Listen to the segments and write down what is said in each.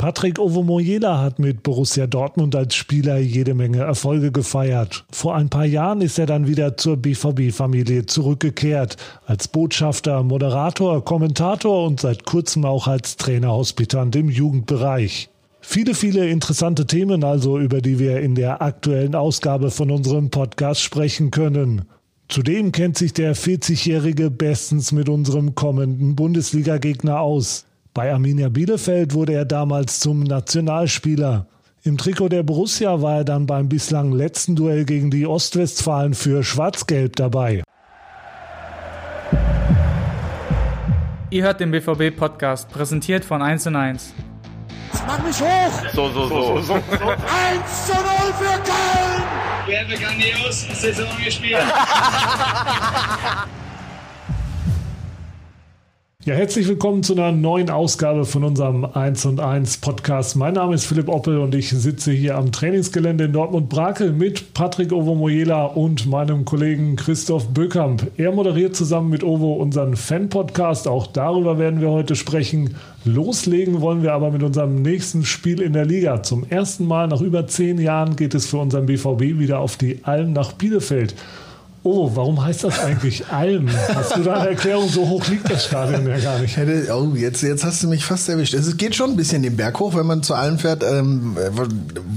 Patrick Ovomoyela hat mit Borussia Dortmund als Spieler jede Menge Erfolge gefeiert. Vor ein paar Jahren ist er dann wieder zur BVB-Familie zurückgekehrt. Als Botschafter, Moderator, Kommentator und seit kurzem auch als Trainerhospitant im Jugendbereich. Viele, viele interessante Themen also, über die wir in der aktuellen Ausgabe von unserem Podcast sprechen können. Zudem kennt sich der 40-Jährige bestens mit unserem kommenden Bundesliga-Gegner aus. Bei Arminia Bielefeld wurde er damals zum Nationalspieler. Im Trikot der Borussia war er dann beim bislang letzten Duell gegen die Ostwestfalen für Schwarz-Gelb dabei. Ihr hört den BVB-Podcast, präsentiert von 1 und 1. Jetzt mach mich hoch! So, so, so. so, so. 1 zu 0 für Köln! Wir haben grandios Saison gespielt. Ja, herzlich willkommen zu einer neuen Ausgabe von unserem 1 und 1 Podcast. Mein Name ist Philipp Oppel und ich sitze hier am Trainingsgelände in Dortmund-Brakel mit Patrick Ovomoyela und meinem Kollegen Christoph Böckamp. Er moderiert zusammen mit Ovo unseren Fan-Podcast. Auch darüber werden wir heute sprechen. Loslegen wollen wir aber mit unserem nächsten Spiel in der Liga. Zum ersten Mal nach über zehn Jahren geht es für unseren BVB wieder auf die Alm nach Bielefeld. Oh, warum heißt das eigentlich Alm? Hast du da eine Erklärung? So hoch liegt das Stadion ja gar nicht. Oh, jetzt, jetzt hast du mich fast erwischt. Es geht schon ein bisschen den Berg hoch, wenn man zu Alm fährt. Ähm,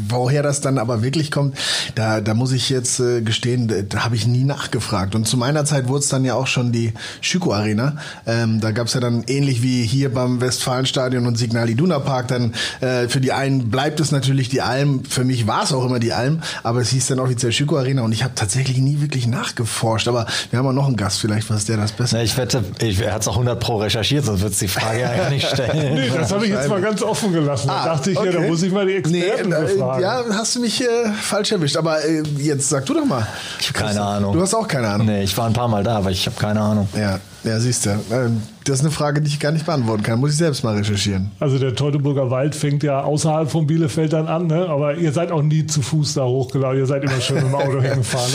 woher das dann aber wirklich kommt, da, da muss ich jetzt äh, gestehen, da, da habe ich nie nachgefragt. Und zu meiner Zeit wurde es dann ja auch schon die Schüko Arena. Ähm, da gab es ja dann ähnlich wie hier beim Westfalenstadion und Signal Iduna Park dann äh, für die einen bleibt es natürlich die Alm. Für mich war es auch immer die Alm, aber es hieß dann offiziell Schüko Arena und ich habe tatsächlich nie wirklich nachgefragt nachgeforscht, aber wir haben auch noch einen Gast, vielleicht was der das besser. ich wette, ich, er hat es auch 100 pro recherchiert, sonst wird es die Frage ja gar nicht stellen. nee, das habe ich jetzt mal ganz offen gelassen. Da ah, dachte ich, okay. ja, da muss ich mal die Experten nee, äh, fragen. Ja, hast du mich äh, falsch erwischt. Aber äh, jetzt sag du doch mal. Ich habe keine Ahnung. Du hast auch keine Ahnung. Nee, ich war ein paar Mal da, aber ich habe keine Ahnung. Ja, ja, siehst du. Ähm, das ist eine Frage, die ich gar nicht beantworten kann. Muss ich selbst mal recherchieren. Also der Teutoburger Wald fängt ja außerhalb von Bielefeld dann an, ne? aber ihr seid auch nie zu Fuß da hochgelaufen. Ihr seid immer schön mit dem Auto hingefahren.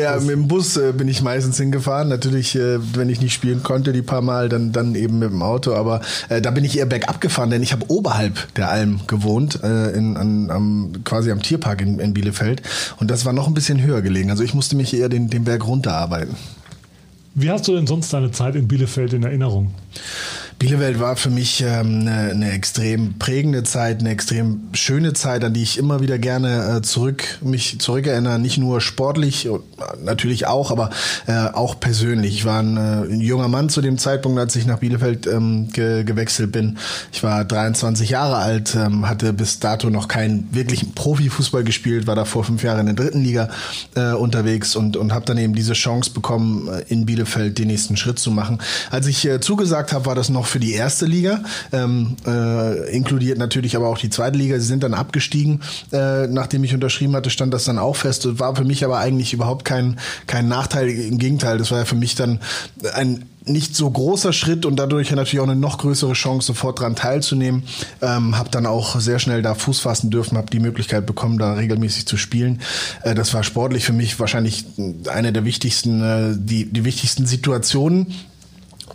ja, mit dem Bus äh, bin ich meistens hingefahren. Natürlich, äh, wenn ich nicht spielen konnte, die paar Mal, dann, dann eben mit dem Auto. Aber äh, da bin ich eher bergab gefahren, denn ich habe oberhalb der Alm gewohnt, äh, in, an, am, quasi am Tierpark in, in Bielefeld. Und das war noch ein bisschen höher gelegen. Also ich musste mich eher den, den Berg runterarbeiten. Wie hast du denn sonst deine Zeit in Bielefeld in Erinnerung? Bielefeld war für mich ähm, eine, eine extrem prägende Zeit, eine extrem schöne Zeit, an die ich immer wieder gerne äh, zurück mich zurückerinnere. Nicht nur sportlich, natürlich auch, aber äh, auch persönlich. Ich war ein, äh, ein junger Mann zu dem Zeitpunkt, als ich nach Bielefeld ähm, ge gewechselt bin. Ich war 23 Jahre alt, ähm, hatte bis dato noch keinen wirklichen Profifußball gespielt, war davor fünf Jahre in der dritten Liga äh, unterwegs und und habe dann eben diese Chance bekommen, äh, in Bielefeld den nächsten Schritt zu machen. Als ich äh, zugesagt habe, war das noch für die erste Liga, ähm, äh, inkludiert natürlich aber auch die zweite Liga. Sie sind dann abgestiegen, äh, nachdem ich unterschrieben hatte, stand das dann auch fest. Das war für mich aber eigentlich überhaupt kein, kein Nachteil. Im Gegenteil, das war ja für mich dann ein nicht so großer Schritt und dadurch natürlich auch eine noch größere Chance, sofort daran teilzunehmen. Ähm, habe dann auch sehr schnell da Fuß fassen dürfen, habe die Möglichkeit bekommen, da regelmäßig zu spielen. Äh, das war sportlich für mich wahrscheinlich eine der wichtigsten, äh, die, die wichtigsten Situationen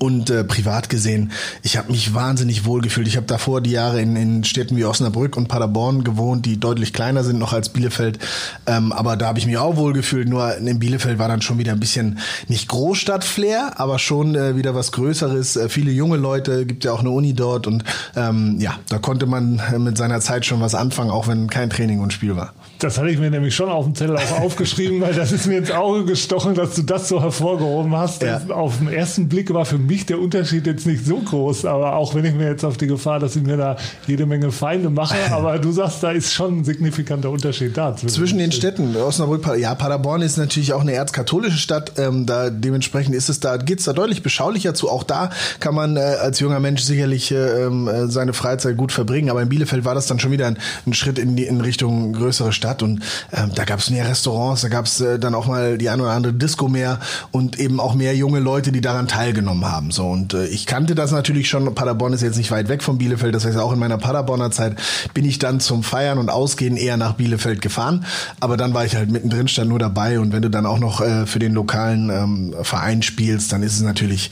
und äh, privat gesehen, ich habe mich wahnsinnig wohl gefühlt. Ich habe davor die Jahre in, in Städten wie Osnabrück und Paderborn gewohnt, die deutlich kleiner sind noch als Bielefeld. Ähm, aber da habe ich mich auch wohl gefühlt. Nur in Bielefeld war dann schon wieder ein bisschen nicht Großstadt-Flair, aber schon äh, wieder was Größeres. Äh, viele junge Leute, gibt ja auch eine Uni dort. Und ähm, ja, da konnte man äh, mit seiner Zeit schon was anfangen, auch wenn kein Training und Spiel war. Das hatte ich mir nämlich schon auf dem Zettel auch aufgeschrieben, weil das ist mir ins Auge gestochen, dass du das so hervorgehoben hast. Ja. Auf den ersten Blick war für mich der Unterschied jetzt nicht so groß, aber auch wenn ich mir jetzt auf die Gefahr, dass ich mir da jede Menge Feinde mache, aber du sagst, da ist schon ein signifikanter Unterschied da. Zwischen, den Städten, Osnabrück, ja, Paderborn ist natürlich auch eine erzkatholische Stadt, ähm, da dementsprechend ist es da, geht's da deutlich beschaulicher zu. Auch da kann man äh, als junger Mensch sicherlich äh, ähm, äh, seine Freizeit gut verbringen, aber in Bielefeld war das dann schon wieder ein, ein Schritt in, die, in Richtung größere Stadt. Stadt und ähm, da gab es mehr Restaurants, da gab es äh, dann auch mal die ein oder andere Disco mehr und eben auch mehr junge Leute, die daran teilgenommen haben. So und äh, ich kannte das natürlich schon. Paderborn ist jetzt nicht weit weg von Bielefeld, das heißt auch in meiner Paderborner Zeit bin ich dann zum Feiern und Ausgehen eher nach Bielefeld gefahren, aber dann war ich halt mittendrin, stand nur dabei und wenn du dann auch noch äh, für den lokalen ähm, Verein spielst, dann ist es natürlich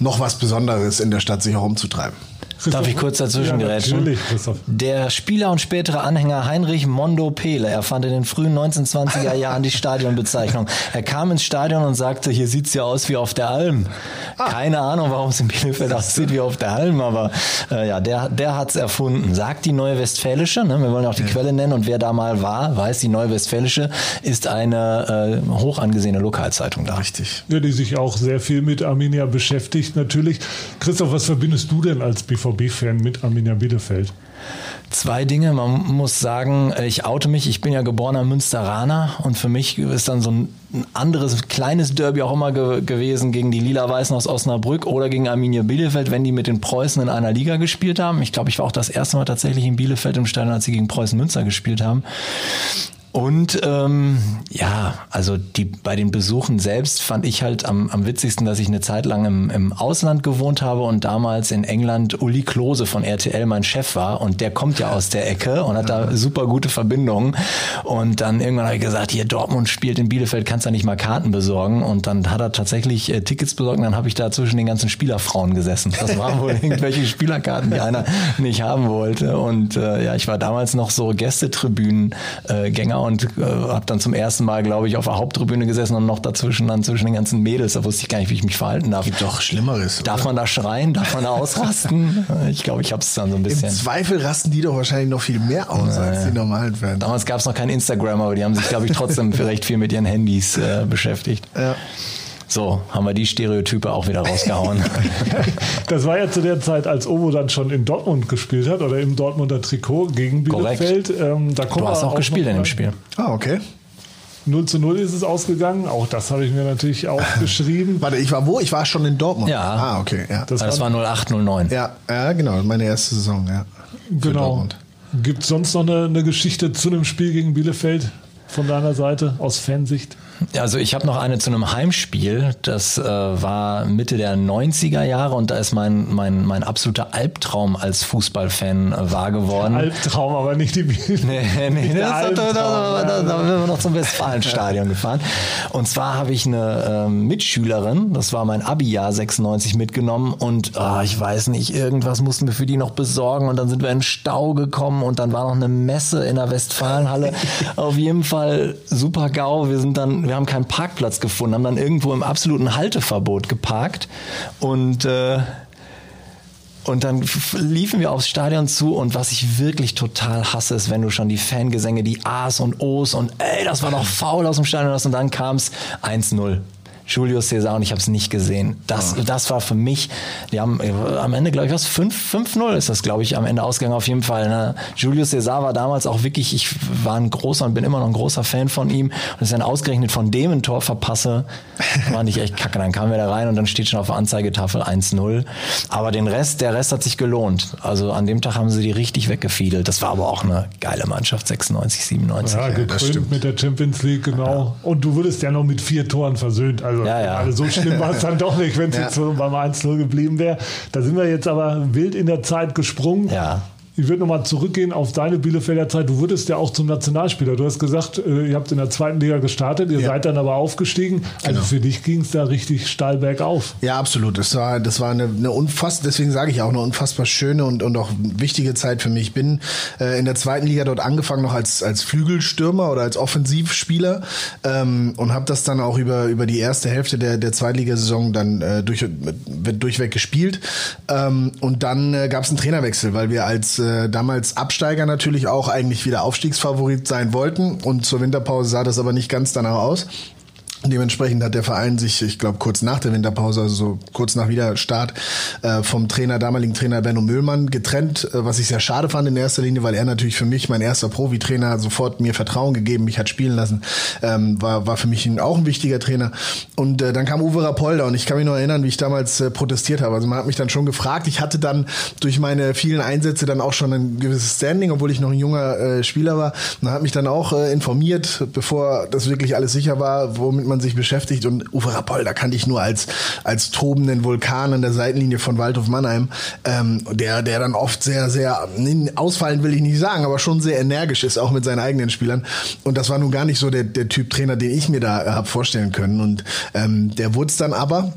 noch was Besonderes in der Stadt sich auch umzutreiben. Darf ich kurz dazwischen Ja, gerätschen? natürlich, Christoph. Der Spieler und spätere Anhänger Heinrich Mondo Pele erfand in den frühen 1920er Jahren die Stadionbezeichnung. Er kam ins Stadion und sagte, hier sieht's ja aus wie auf der Alm. Keine Ahnung, warum es in Bielefeld aussieht wie auf der Alm, aber äh, ja, der, der hat's erfunden. Sagt die Neue Westfälische, ne? wir wollen ja auch die Quelle nennen und wer da mal war, weiß, die Neue Westfälische ist eine äh, hoch angesehene Lokalzeitung da. Richtig. Ja, die sich auch sehr viel mit Arminia beschäftigt, natürlich. Christoph, was verbindest du denn als BVB-Fan mit Arminia Bielefeld? Zwei Dinge. Man muss sagen, ich oute mich. Ich bin ja geborener Münsteraner und für mich ist dann so ein anderes kleines Derby auch immer ge gewesen gegen die Lila-Weißen aus Osnabrück oder gegen Arminia Bielefeld, wenn die mit den Preußen in einer Liga gespielt haben. Ich glaube, ich war auch das erste Mal tatsächlich in Bielefeld im Stadion, als sie gegen Preußen Münster gespielt haben. Und ähm, ja, also die bei den Besuchen selbst fand ich halt am, am witzigsten, dass ich eine Zeit lang im, im Ausland gewohnt habe und damals in England Uli Klose von RTL mein Chef war und der kommt ja aus der Ecke und hat da super gute Verbindungen. Und dann irgendwann habe ich gesagt, hier Dortmund spielt in Bielefeld, kannst du nicht mal Karten besorgen? Und dann hat er tatsächlich äh, Tickets besorgt und dann habe ich da zwischen den ganzen Spielerfrauen gesessen. Das waren wohl irgendwelche Spielerkarten, die einer nicht haben wollte. Und äh, ja, ich war damals noch so Gästetribünen-Gänger und äh, habe dann zum ersten Mal, glaube ich, auf der Haupttribüne gesessen und noch dazwischen dann zwischen den ganzen Mädels. Da wusste ich gar nicht, wie ich mich verhalten darf. Gibt doch Schlimmeres. Darf oder? man da schreien? Darf man da ausrasten? ich glaube, ich habe es dann so ein Im bisschen. Zweifel rasten die doch wahrscheinlich noch viel mehr aus als die normalen Fans. Damals gab es noch kein Instagram, aber die haben sich, glaube ich, trotzdem recht viel mit ihren Handys äh, beschäftigt. Ja. So, haben wir die Stereotype auch wieder rausgehauen. Das war ja zu der Zeit, als Ovo dann schon in Dortmund gespielt hat oder im Dortmunder Trikot gegen. Bielefeld. Ähm, da Du hast auch gespielt in dem Spiel. Ah, okay. 0 zu 0 ist es ausgegangen. Auch das habe ich mir natürlich aufgeschrieben. Warte, ich war wo? Ich war schon in Dortmund. Ja. Ah, okay. Ja, Das Das war 0809. ja, ja genau. Meine erste Saison, ja. Genau. Gibt es sonst noch eine, eine Geschichte zu einem Spiel gegen Bielefeld von deiner Seite aus Fansicht? Also ich habe noch eine zu einem Heimspiel. Das äh, war Mitte der 90er Jahre und da ist mein, mein, mein absoluter Albtraum als Fußballfan äh, wahr geworden. Albtraum, aber nicht die Bielefeld. Nee, nee, das, da, da, da, da, da sind wir noch zum Westfalenstadion gefahren. Und zwar habe ich eine ähm, Mitschülerin, das war mein Abi-Jahr 96 mitgenommen und ah, ich weiß nicht, irgendwas mussten wir für die noch besorgen und dann sind wir in Stau gekommen und dann war noch eine Messe in der Westfalenhalle. Auf jeden Fall super GAU. Wir sind dann, wir haben keinen Parkplatz gefunden, haben dann irgendwo im absoluten Halteverbot geparkt und äh, und dann liefen wir aufs Stadion zu und was ich wirklich total hasse, ist, wenn du schon die Fangesänge, die A's und O's und ey, das war doch faul aus dem Stadion hast und dann kam's 1-0. Julius Caesar und ich habe es nicht gesehen. Das, das war für mich, die haben äh, am Ende, glaube ich, was, 5 5-0 ist das, glaube ich, am Ende ausgegangen auf jeden Fall. Ne? Julius Caesar war damals auch wirklich, ich war ein großer und bin immer noch ein großer Fan von ihm. Und dass ich dann ausgerechnet von dem ein Tor verpasse, fand ich echt kacke. Dann kamen wir da rein und dann steht schon auf der Anzeigetafel 1-0. Aber den Rest, der Rest hat sich gelohnt. Also an dem Tag haben sie die richtig weggefiedelt. Das war aber auch eine geile Mannschaft, 96, 97. Ja, gekrönt mit der Champions League, genau. Und du wurdest ja noch mit vier Toren versöhnt. Also, Ja, ja. also so schlimm war es dann doch nicht, wenn es Ja. jetzt so beim 1-0 geblieben wäre. Da sind wir jetzt aber wild in der Zeit gesprungen. Ja. Ich würde nochmal zurückgehen auf deine Bielefelder Zeit. Du wurdest ja auch zum Nationalspieler. Du hast gesagt, äh, ihr habt in der zweiten Liga gestartet, ihr Ja. seid dann aber aufgestiegen. Also Genau. für dich ging es da richtig steil bergauf. Ja, absolut. Das war, das war eine, eine unfassbar, deswegen sage ich auch eine unfassbar schöne und, und auch wichtige Zeit für mich. Ich bin äh, in der zweiten Liga dort angefangen, noch als, als Flügelstürmer oder als Offensivspieler ähm, und habe das dann auch über, über die erste Hälfte der, der Zweitligasaison dann äh, durch, durchweg gespielt. Ähm, und dann äh, gab es einen Trainerwechsel, weil wir als äh, damals Absteiger natürlich auch eigentlich wieder Aufstiegsfavorit sein wollten. Und zur Winterpause sah das aber nicht ganz danach aus. Dementsprechend hat der Verein sich, ich glaube, kurz nach der Winterpause, also so kurz nach Wiederstart, äh, vom Trainer, damaligen Trainer Benno Müllmann getrennt, äh, was ich sehr schade fand in erster Linie, weil er natürlich für mich, mein erster Profitrainer, sofort mir Vertrauen gegeben, mich hat spielen lassen, ähm, war, war für mich auch ein wichtiger Trainer. Und äh, dann kam Uwe Rapolda und ich kann mich noch erinnern, wie ich damals äh, protestiert habe. Also man hat mich dann schon gefragt. Ich hatte dann durch meine vielen Einsätze dann auch schon ein gewisses Standing, obwohl ich noch ein junger äh, Spieler war. Man hat mich dann auch äh, informiert, bevor das wirklich alles sicher war, womit man sich beschäftigt. Und Uwe Rapolda kannte ich nur als, als tobenden Vulkan an der Seitenlinie von Waldhof Mannheim, ähm, der, der dann oft sehr, sehr, nee, ausfallen will ich nicht sagen, aber schon sehr energisch ist, auch mit seinen eigenen Spielern. Und das war nun gar nicht so der, der Typ Trainer, den ich mir da äh, habe vorstellen können. Und ähm, der wurde es dann aber.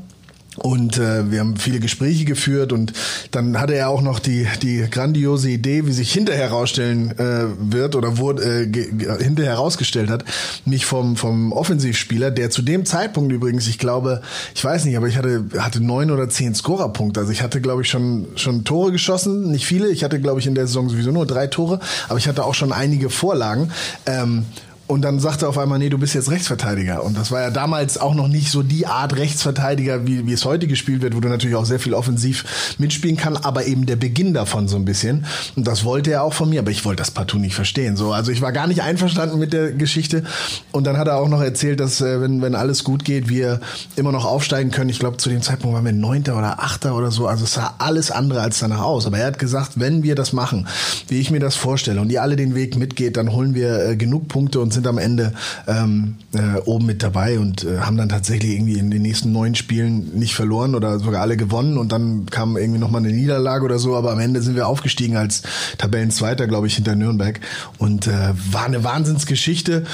Und äh, wir haben viele Gespräche geführt und dann hatte er auch noch die, die grandiose Idee, wie sich hinterher herausstellen äh, wird oder wurde äh, hinterher herausgestellt hat, mich vom, vom Offensivspieler, der zu dem Zeitpunkt übrigens, ich glaube, ich weiß nicht, aber ich hatte, hatte neun oder zehn Scorerpunkte. Also ich hatte, glaube ich, schon, schon Tore geschossen, nicht viele. Ich hatte, glaube ich, in der Saison sowieso nur drei Tore, aber ich hatte auch schon einige Vorlagen. Ähm, und dann sagte er auf einmal, nee, du bist jetzt Rechtsverteidiger. Und das war ja damals auch noch nicht so die Art Rechtsverteidiger, wie, wie es heute gespielt wird, wo du natürlich auch sehr viel offensiv mitspielen kann, aber eben der Beginn davon so ein bisschen. Und das wollte er auch von mir, aber ich wollte das partout nicht verstehen. So, also ich war gar nicht einverstanden mit der Geschichte. Und dann hat er auch noch erzählt, dass äh, wenn, wenn alles gut geht, wir immer noch aufsteigen können. Ich glaube, zu dem Zeitpunkt waren wir Neunter oder Achter oder so. Also es sah alles andere als danach aus. Aber er hat gesagt, wenn wir das machen, wie ich mir das vorstelle und ihr alle den Weg mitgeht, dann holen wir äh, genug Punkte und sind sind am Ende ähm, äh, oben mit dabei und äh, haben dann tatsächlich irgendwie in den nächsten neun Spielen nicht verloren oder sogar alle gewonnen und dann kam irgendwie nochmal eine Niederlage oder so, aber am Ende sind wir aufgestiegen als Tabellenzweiter, glaube ich, hinter Nürnberg. Und äh, war eine Wahnsinnsgeschichte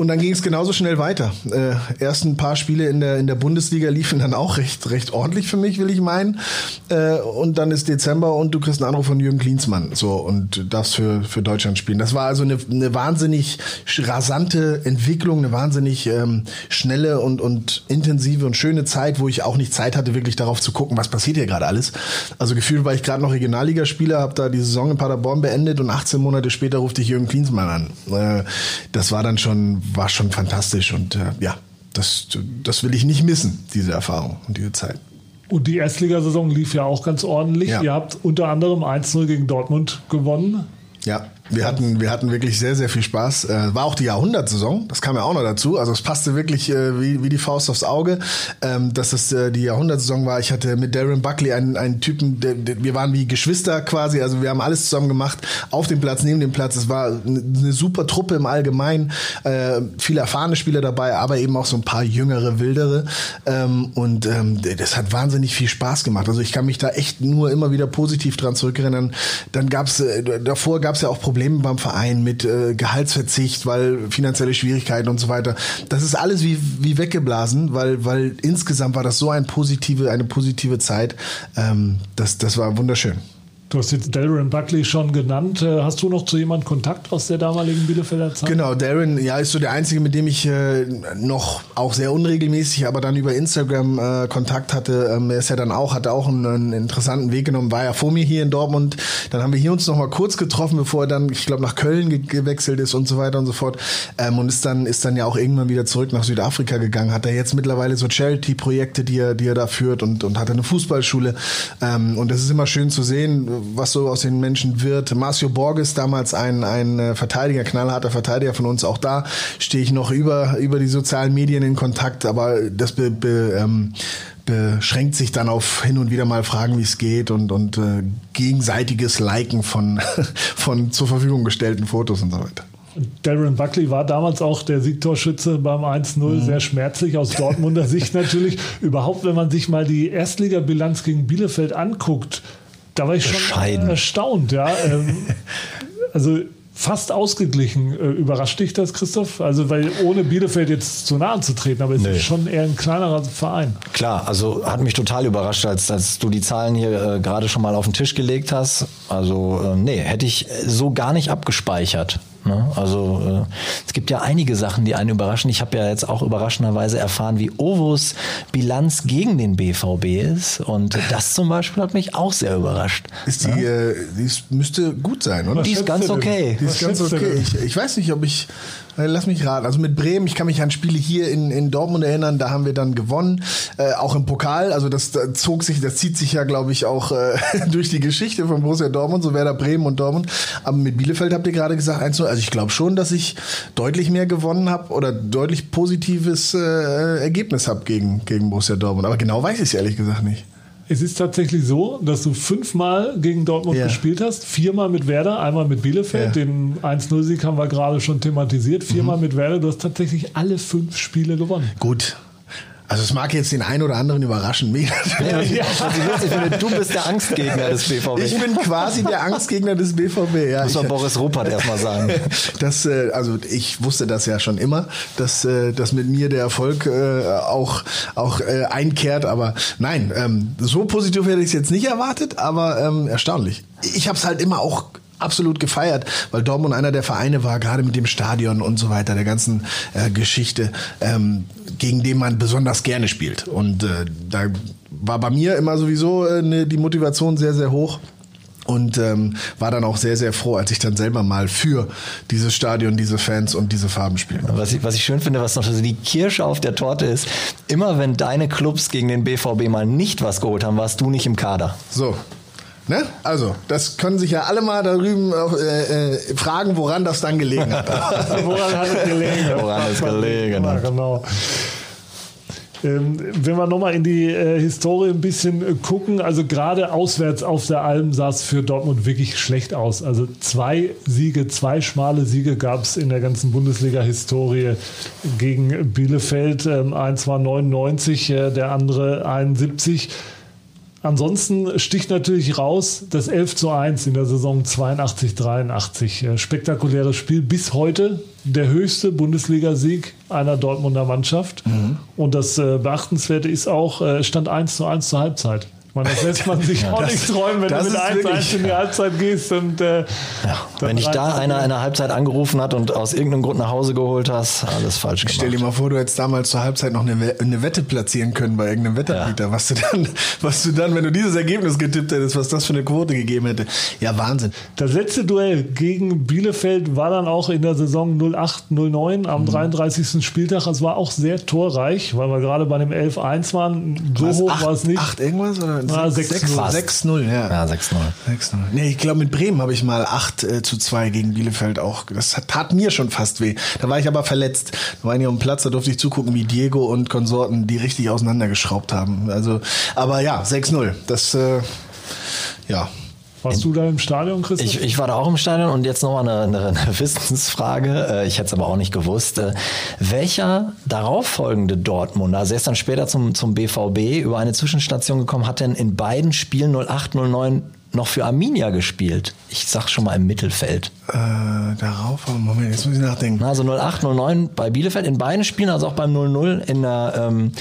und dann ging es genauso schnell weiter. Äh, erst ein paar Spiele in der, in der Bundesliga liefen dann auch recht, recht ordentlich für mich, will ich meinen. Äh, und dann ist Dezember und du kriegst einen Anruf von Jürgen Klinsmann. So, und darfst für, für Deutschland spielen. Das war also eine, eine wahnsinnig rasante Entwicklung, eine wahnsinnig ähm, schnelle und, und intensive und schöne Zeit, wo ich auch nicht Zeit hatte, wirklich darauf zu gucken, was passiert hier gerade alles. Also gefühlt war ich gerade noch Regionalligaspieler, habe da die Saison in Paderborn beendet und 18 Monate später ruft ich Jürgen Klinsmann an. Äh, das war dann schon war schon fantastisch und äh, ja, das, das will ich nicht missen, diese Erfahrung und diese Zeit. Und die Erstligasaison lief ja auch ganz ordentlich. Ja. Ihr habt unter anderem 1-0 gegen Dortmund gewonnen. Ja, wir hatten, wir hatten wirklich sehr, sehr viel Spaß. Äh, war auch die Jahrhundertsaison, das kam ja auch noch dazu. Also es passte wirklich äh, wie, wie die Faust aufs Auge, ähm, dass es äh, die Jahrhundertsaison war. Ich hatte mit Darren Buckley einen, einen Typen, der, der, wir waren wie Geschwister quasi, also wir haben alles zusammen gemacht, auf dem Platz, neben dem Platz. Es war eine, super Truppe im Allgemeinen, viele erfahrene Spieler dabei, aber eben auch so ein paar jüngere, wildere. Ähm, und ähm, das hat wahnsinnig viel Spaß gemacht. Also ich kann mich da echt nur immer wieder positiv dran zurückerinnern. Dann gab's äh, davor gab's ja auch Probleme Probleme beim Verein mit äh, Gehaltsverzicht, weil finanzielle Schwierigkeiten und so weiter. Das ist alles wie, wie weggeblasen, weil, weil insgesamt war das so ein positive, eine positive Zeit. Ähm, das, das war wunderschön. Du hast jetzt Darren Buckley schon genannt. Äh, hast du noch zu jemandem Kontakt aus der damaligen Bielefelder Zeit? Genau, Darren, ja, ist so der einzige, mit dem ich äh, noch auch sehr unregelmäßig, aber dann über Instagram äh, Kontakt hatte. Ähm, er ist ja dann auch, hatte auch einen, einen, interessanten Weg genommen, war ja vor mir hier in Dortmund. Dann haben wir hier uns noch mal kurz getroffen, bevor er dann, ich glaube, nach Köln ge gewechselt ist und so weiter und so fort. Ähm, und ist dann, ist dann ja auch irgendwann wieder zurück nach Südafrika gegangen. Hat er jetzt mittlerweile so Charity-Projekte, die er, die er da führt und, und hat eine Fußballschule. Ähm, und das ist immer schön zu sehen, was so aus den Menschen wird. Marcio Borges, damals ein, ein äh, Verteidiger, knallharter Verteidiger von uns, auch da stehe ich noch über, über die sozialen Medien in Kontakt, aber das be, be, ähm, beschränkt sich dann auf hin und wieder mal Fragen, wie es geht und, und äh, gegenseitiges Liken von, von zur Verfügung gestellten Fotos und so weiter. Darren Buckley war damals auch der Siegtorschütze beim 1-0, mhm. sehr schmerzlich aus Dortmunder Sicht natürlich. Überhaupt, wenn man sich mal die Erstligabilanz gegen Bielefeld anguckt, da war ich schon erstaunt, ja. Ähm, also fast ausgeglichen. Äh, überrascht dich das, Christoph? Also, weil ohne Bielefeld jetzt zu nahe zu treten, aber es nee. ist schon eher ein kleinerer Verein. Klar, also hat mich total überrascht, als, als du die Zahlen hier äh, gerade schon mal auf den Tisch gelegt hast. Also, äh, nee, hätte ich so gar nicht abgespeichert. Ne? Also äh, es gibt ja einige Sachen, die einen überraschen. Ich habe ja jetzt auch überraschenderweise erfahren, wie Ovos Bilanz gegen den BVB ist. Und das zum Beispiel hat mich auch sehr überrascht. Ist die, äh, die ist, müsste gut sein, oder? Die ist ganz okay. Die ist ganz okay. Ich, ich weiß nicht, ob ich äh, lass mich raten. Also mit Bremen, ich kann mich an Spiele hier in, in Dortmund erinnern, da haben wir dann gewonnen. Äh, auch im Pokal, also das, das zog sich, das zieht sich ja, glaube ich, auch äh, durch die Geschichte von Borussia Dortmund, so Werder Bremen und Dortmund. Aber mit Bielefeld habt ihr gerade gesagt, 1 Also ich glaube schon, dass ich deutlich mehr gewonnen habe oder deutlich positives äh, Ergebnis habe gegen, gegen Borussia Dortmund. Aber genau weiß ich es ehrlich gesagt nicht. Es ist tatsächlich so, dass du fünfmal gegen Dortmund ja. gespielt hast. Viermal mit Werder, einmal mit Bielefeld. Ja. Den 1-0-Sieg haben wir gerade schon thematisiert. Viermal mhm. mit Werder. Du hast tatsächlich alle fünf Spiele gewonnen. Gut. Also es mag jetzt den einen oder anderen überraschen. Mich. Ja. Ich finde, du bist der Angstgegner des BVB. Ich bin quasi der Angstgegner des BVB. Ja, Muss man ich, Boris Ruppert erstmal sagen. Das, äh, also ich wusste das ja schon immer, dass, äh, dass mit mir der Erfolg äh, auch, auch einkehrt. Aber nein, ähm, so positiv hätte ich es jetzt nicht erwartet, aber ähm, erstaunlich. Ich habe es halt immer auch absolut gefeiert, weil Dortmund einer der Vereine war, gerade mit dem Stadion und so weiter, der ganzen äh, Geschichte, ähm, gegen den man besonders gerne spielt. Und äh, da war bei mir immer sowieso äh, ne, die Motivation sehr, sehr hoch. Und ähm, war dann auch sehr, sehr froh, als ich dann selber mal für dieses Stadion, diese Fans und diese Farben spielen. Was ich, was ich schön finde, was noch so die Kirsche auf der Torte ist, immer wenn deine Clubs gegen den BVB mal nicht was geholt haben, warst du nicht im Kader. So, Ne? Also, das können sich ja alle mal da drüben äh, äh, fragen, woran das dann gelegen hat. woran hat es gelegen? Woran es gelegen ja, hat. genau. Ähm, wenn wir nochmal in die äh, Historie ein bisschen äh, gucken, also gerade auswärts auf der Alm sah es für Dortmund wirklich schlecht aus. Also zwei Siege, zwei schmale Siege gab es in der ganzen Bundesliga-Historie gegen Bielefeld. Ähm, eins war 99, äh, der andere 71. Ansonsten sticht natürlich raus das 11 zu 1 in der Saison 82, 83. Äh, spektakuläres Spiel bis heute. Der höchste Bundesligasieg einer Dortmunder Mannschaft. Mhm. Und das äh, Beachtenswerte ist auch, äh, stand 1 zu 1 zur Halbzeit. Man, das lässt man sich ja, auch das, nicht träumen, wenn du mit 1-1 in die Halbzeit gehst. Und, äh, ja, wenn dich da einer in der Halbzeit angerufen hat und aus irgendeinem Grund nach Hause geholt hast, alles falsch gemacht. Stell dir mal vor, du hättest damals zur Halbzeit noch eine, eine Wette platzieren können bei irgendeinem Wetterbieter, ja. was du dann, was du dann, wenn du dieses Ergebnis getippt hättest, was das für eine Quote gegeben hätte. Ja, Wahnsinn. Das letzte Duell gegen Bielefeld war dann auch in der Saison 08-09 am mhm. 33. Spieltag. Es war auch sehr torreich, weil wir gerade bei dem 11-1 waren. So hoch war es nicht. 8 irgendwas? Oder 6-0, ja. Ja, 6-0. 6-0. Nee, ich glaube, mit Bremen habe ich mal 8 äh, zu 2 gegen Bielefeld auch. Das tat mir schon fast weh. Da war ich aber verletzt. Da war ich auf dem Platz, da durfte ich zugucken, wie Diego und Konsorten die richtig auseinandergeschraubt haben. Also, aber ja, 6-0. Das, äh, ja, warst du da im Stadion, Christoph? Ich, ich war da auch im Stadion und jetzt nochmal eine, eine, eine Wissensfrage. Äh, ich hätte es aber auch nicht gewusst. Äh, welcher darauffolgende Dortmund, also er ist dann später zum, zum BVB über eine Zwischenstation gekommen, hat denn in beiden Spielen 08, 09 noch für Arminia gespielt. Ich sag schon mal im Mittelfeld. Äh, darauf, Moment, jetzt muss ich nachdenken. Also 08, 09 bei Bielefeld in beiden Spielen, also auch beim 0-0 in der, ähm,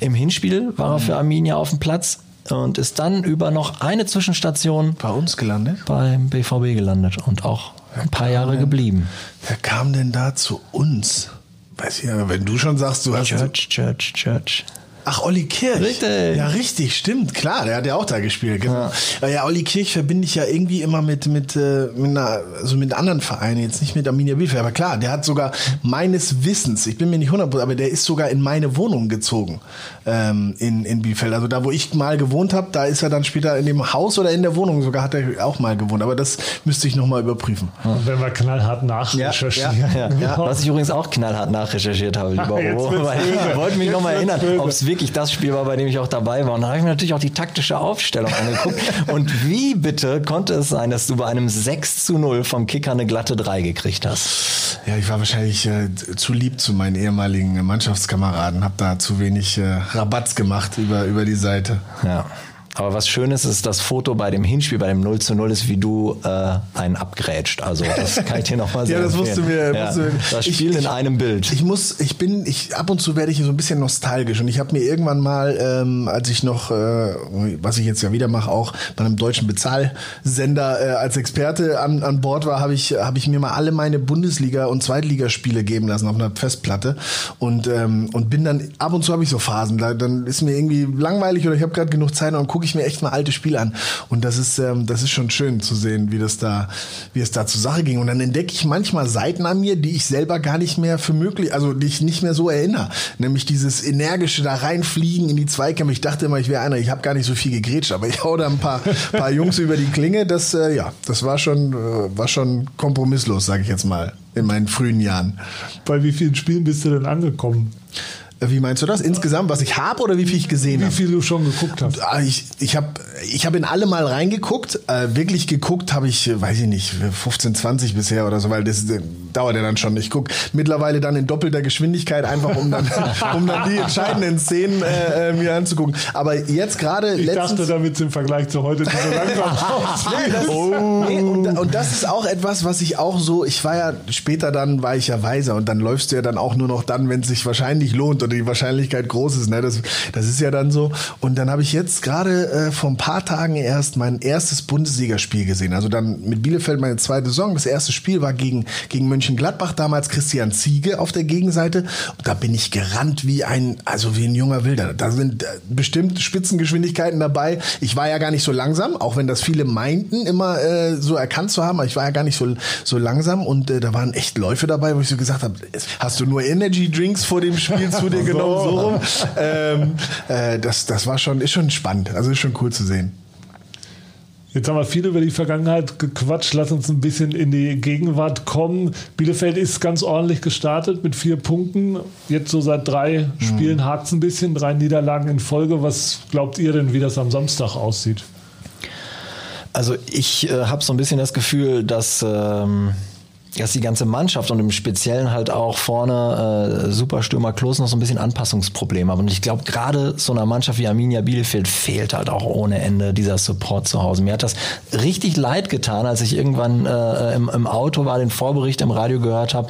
im Hinspiel war er für Arminia auf dem Platz und ist dann über noch eine Zwischenstation bei uns gelandet? Beim BVB gelandet und auch ein paar Jahre denn, geblieben. Wer kam denn da zu uns? Weiß ich ja, wenn du schon sagst, du hast. Church, Church, Church. Ach, Olli Kirch. Richtig. Ja, richtig, stimmt, klar, der hat ja auch da gespielt. Genau. Ja, ja Olli Kirch verbinde ich ja irgendwie immer mit, mit, äh, mit, einer, also mit anderen Vereinen, jetzt nicht mit Arminia Bielefeld, aber klar, der hat sogar meines Wissens, ich bin mir nicht 100%, aber der ist sogar in meine Wohnung gezogen ähm, in, in Bielefeld. Also da, wo ich mal gewohnt habe, da ist er dann später in dem Haus oder in der Wohnung sogar, hat er auch mal gewohnt. Aber das müsste ich nochmal überprüfen. Und wenn wir knallhart nachrecherchieren. Ja, ja, ja. Was ich übrigens auch knallhart nachrecherchiert habe, lieber Oro. Ich wollte mich nochmal erinnern, ob es wirklich das Spiel war, bei dem ich auch dabei war. Und da habe ich mir natürlich auch die taktische Aufstellung angeguckt. Und wie bitte konnte es sein, dass du bei einem 6 zu 0 vom Kicker eine glatte 3 gekriegt hast? Ja, ich war wahrscheinlich äh, zu lieb zu meinen ehemaligen Mannschaftskameraden, habe da zu wenig äh, Rabatz gemacht über, über die Seite. Ja. Aber was Schönes ist, das Foto bei dem Hinspiel, bei dem 0 zu 0 ist, wie du äh, einen abgrätscht. Also das kann ich dir nochmal sagen. ja, das wusste mir. Ja, wusste das Spiel ich, in einem Bild. Ich muss, ich bin, ich ab und zu werde ich so ein bisschen nostalgisch und ich habe mir irgendwann mal, ähm, als ich noch, äh, was ich jetzt ja wieder mache, auch bei einem deutschen Bezahlsender äh, als Experte an, an Bord war, habe ich, habe ich mir mal alle meine Bundesliga- und Zweitligaspiele geben lassen auf einer Festplatte und ähm, und bin dann ab und zu habe ich so Phasen, da, dann ist mir irgendwie langweilig oder ich habe gerade genug Zeit und gucke gucke ich mir echt mal alte Spiele an. Und das ist, ähm, das ist schon schön zu sehen, wie das da, wie es da zur Sache ging. Und dann entdecke ich manchmal Seiten an mir, die ich selber gar nicht mehr für möglich, also die ich nicht mehr so erinnere. Nämlich dieses energische da reinfliegen in die Zweikämpfe. Ich dachte immer, ich wäre einer, ich habe gar nicht so viel gegrätscht, aber ich hau da ein paar, paar Jungs über die Klinge. Das, äh, ja, das war schon, äh, war schon kompromisslos, sage ich jetzt mal, in meinen frühen Jahren. Bei wie vielen Spielen bist du denn angekommen? Wie meinst du das? Insgesamt, was ich habe oder wie viel ich gesehen Wie habe? viel du schon geguckt hast? Ah, Ich, ich habe ich hab in alle mal reingeguckt. Äh, wirklich geguckt habe ich, weiß ich nicht, 15, 20 bisher oder so, weil das äh, dauert ja dann schon. Ich guck mittlerweile dann in doppelter Geschwindigkeit, einfach um dann, um dann die entscheidenden Szenen äh, äh, mir anzugucken. Aber jetzt gerade Ich dachte, damit es im Vergleich zu heute so langsam Ja, das, nee, und, und das ist auch etwas, was ich auch so, ich war ja später dann, war ich ja weiser und dann läufst du ja dann auch nur noch dann, wenn es sich wahrscheinlich lohnt oder die Wahrscheinlichkeit groß ist. Ne? Das, das ist ja dann so. Und dann habe ich jetzt gerade äh, vor ein paar Tagen erst mein erstes Bundesligaspiel gesehen. Also dann mit Bielefeld meine zweite Saison. Das erste Spiel war gegen, gegen Mönchengladbach, damals Christian Ziege auf der Gegenseite. Und da bin ich gerannt wie ein, also wie ein junger Wilder. Da sind äh, bestimmt Spitzengeschwindigkeiten dabei. Ich war ja gar nicht so langsam, auch wenn das viele meinten, immer äh, so erkannt zu haben. Aber ich war ja gar nicht so, so langsam und äh, da waren echt Läufe dabei, wo ich so gesagt habe, hast du nur Energy Drinks vor dem Spiel zu dir genommen, so rum. Ähm, äh, das, das war schon, ist schon spannend. Also ist schon cool zu sehen. Jetzt haben wir viel über die Vergangenheit gequatscht. Lass uns ein bisschen in die Gegenwart kommen. Bielefeld ist ganz ordentlich gestartet mit vier Punkten. Jetzt so seit drei Spielen hakt es ein bisschen, drei Niederlagen in Folge. Was glaubt ihr denn, wie das am Samstag aussieht? Also ich äh, habe so ein bisschen das Gefühl, dass, ähm, dass die ganze Mannschaft und im Speziellen halt auch vorne äh, Superstürmer Klos noch so ein bisschen Anpassungsprobleme haben. Und ich glaube, gerade so einer Mannschaft wie Arminia Bielefeld fehlt halt auch ohne Ende dieser Support zu Hause. Mir hat das richtig leid getan, als ich irgendwann äh, im, im Auto war, den Vorbericht im Radio gehört habe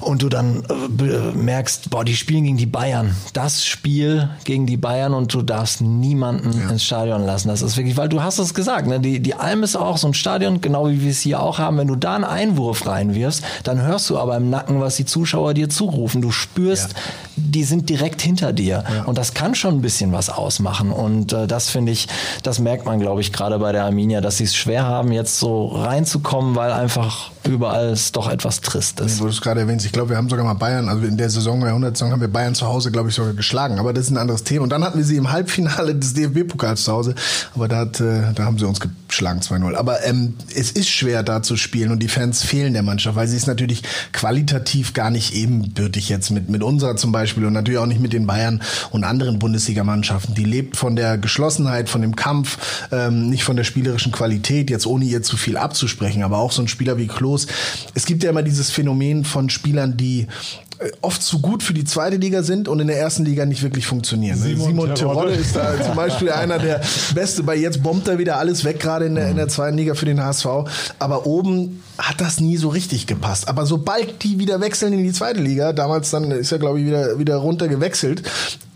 und du dann äh, merkst, boah, die spielen gegen die Bayern. Das Spiel gegen die Bayern und du darfst niemanden ins Stadion lassen. Das ist wirklich, weil du hast es gesagt, ne? die, die Alm ist auch so ein Stadion, genau wie wir es hier auch haben. Wenn du da einen Einwurf reinwirfst, dann hörst du aber im Nacken, was die Zuschauer dir zurufen. Du spürst, die sind direkt hinter dir. Und das kann schon ein bisschen was ausmachen. Und äh, das finde ich, das merkt man, glaube ich, gerade bei der Arminia, dass sie es schwer haben, jetzt so reinzukommen, weil einfach überall es doch etwas trist ist. Du es gerade erwähnst, ich glaube, wir haben sogar mal Bayern, also in der Saison, der 100 Saison haben wir Bayern zu Hause, glaube ich, sogar geschlagen. Aber das ist ein anderes Thema. Und dann hatten wir sie im Halbfinale des DFB-Pokals zu Hause. Aber da, hat, äh, da haben sie uns geschlagen 2-0. Aber ähm, es ist schwer, da zu spielen und die Fans fehlen der Mannschaft, weil sie ist natürlich qualitativ gar nicht ebenbürtig jetzt mit, mit unserer zum Beispiel und natürlich auch nicht mit den Bayern und anderen Bundesligamannschaften. Die lebt von der Geschlossenheit, von dem Kampf, ähm, nicht von der spielerischen Qualität, jetzt ohne ihr zu viel abzusprechen. Aber auch so ein Spieler wie Klos. Es gibt ja immer dieses Phänomen von Spielern, die oft zu gut für die zweite Liga sind und in der ersten Liga nicht wirklich funktionieren. Simon Simon, Terodde. Ist da zum Beispiel einer der Beste, weil jetzt bombt er wieder alles weg, gerade in der, in der zweiten Liga für den HSV. Aber oben hat das nie so richtig gepasst. Aber sobald die wieder wechseln in die zweite Liga, damals dann ist er, glaube ich, wieder, wieder runter gewechselt,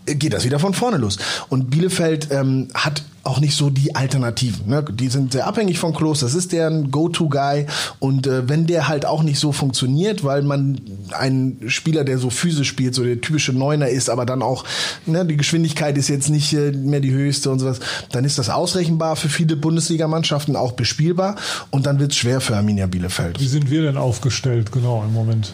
äh, geht das wieder von vorne los. Und Bielefeld ähm, hat auch nicht so die Alternativen. Ne? Die sind sehr abhängig von Klos. Das ist deren Go-To-Guy. Und äh, wenn der halt auch nicht so funktioniert, weil man einen Spieler, der so physisch spielt, so der typische Neuner ist, aber dann auch, ne, die Geschwindigkeit ist jetzt nicht äh, mehr die höchste und sowas, dann ist das ausrechenbar für viele Bundesligamannschaften, auch bespielbar. Und dann wird es schwer für Arminia Bielefeld. Wie sind wir denn aufgestellt, genau im Moment?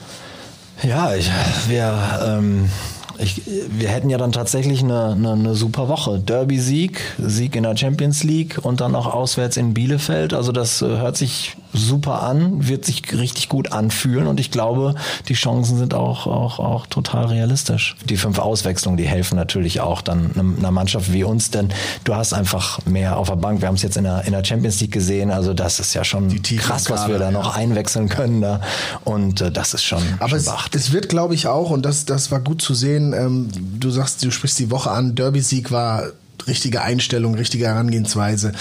Ja, ich, wir, ähm, ich, wir hätten ja dann tatsächlich eine, eine, eine super Woche. Derby-Sieg, Sieg in der Champions League und dann auch auswärts in Bielefeld. Also das hört sich super an, wird sich richtig gut anfühlen und ich glaube, die Chancen sind auch, auch, auch total realistisch. Die fünf Auswechslungen, die helfen natürlich auch dann einer Mannschaft wie uns, denn du hast einfach mehr auf der Bank. Wir haben es jetzt in der, in der Champions League gesehen, also das ist ja schon krass, was wir da noch einwechseln können da und äh, das ist schon, Aber schon es, es wird, glaube ich, auch, und das, das war gut zu sehen, ähm, du sagst, du sprichst die Woche an, Derby-Sieg war richtige Einstellung, richtige Herangehensweise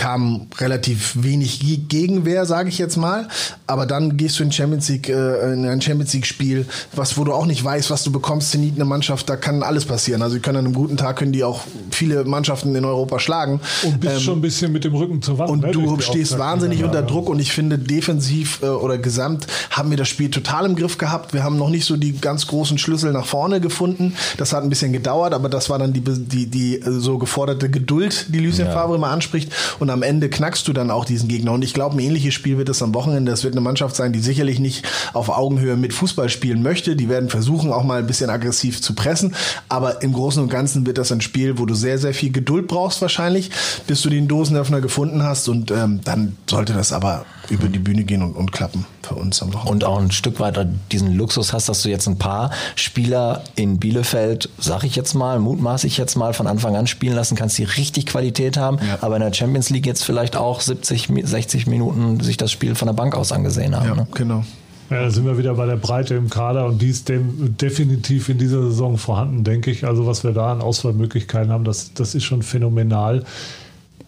kam relativ wenig Ge- Gegenwehr, sage ich jetzt mal. Aber dann gehst du in Champions League, äh, in ein Champions League Spiel, was wo du auch nicht weißt, was du bekommst. Zenit eine Mannschaft, da kann alles passieren. Also die können an einem guten Tag können die auch viele Mannschaften in Europa schlagen. Und bist Ähm, schon ein bisschen mit dem Rücken zur Wand. und ne, du stehst wahnsinnig Ja, unter ja. Druck und ich finde defensiv äh, oder gesamt haben wir das Spiel total im Griff gehabt. Wir haben noch nicht so die ganz großen Schlüssel nach vorne gefunden. Das hat ein bisschen gedauert, aber das war dann die, die, die äh, so geforderte Geduld, die Lucien Favre immer anspricht. und am Ende knackst du dann auch diesen Gegner. Und ich glaube, ein ähnliches Spiel wird es am Wochenende. Das wird eine Mannschaft sein, die sicherlich nicht auf Augenhöhe mit Fußball spielen möchte. Die werden versuchen, auch mal ein bisschen aggressiv zu pressen. Aber im Großen und Ganzen wird das ein Spiel, wo du sehr, sehr viel Geduld brauchst wahrscheinlich, bis du den Dosenöffner gefunden hast. Und ähm, dann sollte das aber über die Bühne gehen und, und klappen für uns am Wochenende. Und auch ein Stück weiter diesen Luxus hast, dass du jetzt ein paar Spieler in Bielefeld, sag ich jetzt mal, mutmaße ich jetzt mal, von Anfang an spielen lassen kannst, die richtig Qualität haben, ja. aber in der Champions League jetzt vielleicht auch 70, 60 Minuten sich das Spiel von der Bank aus angesehen haben. Ja, ne? genau. Ja, da sind wir wieder bei der Breite im Kader und die ist dem definitiv in dieser Saison vorhanden, denke ich. Also was wir da an Auswahlmöglichkeiten haben, das, das ist schon phänomenal.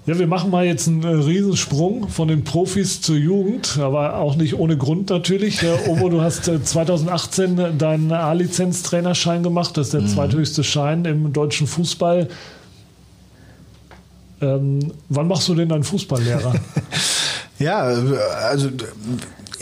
Ja, wir machen mal jetzt einen äh, Riesensprung von den Profis zur Jugend, aber auch nicht ohne Grund natürlich. Obo, du hast 2018 äh, deinen A-Lizenz-Trainerschein gemacht. Das ist der mhm. zweithöchste Schein im deutschen Fußball. Ähm, wann machst du denn deinen Fußballlehrer? ja, also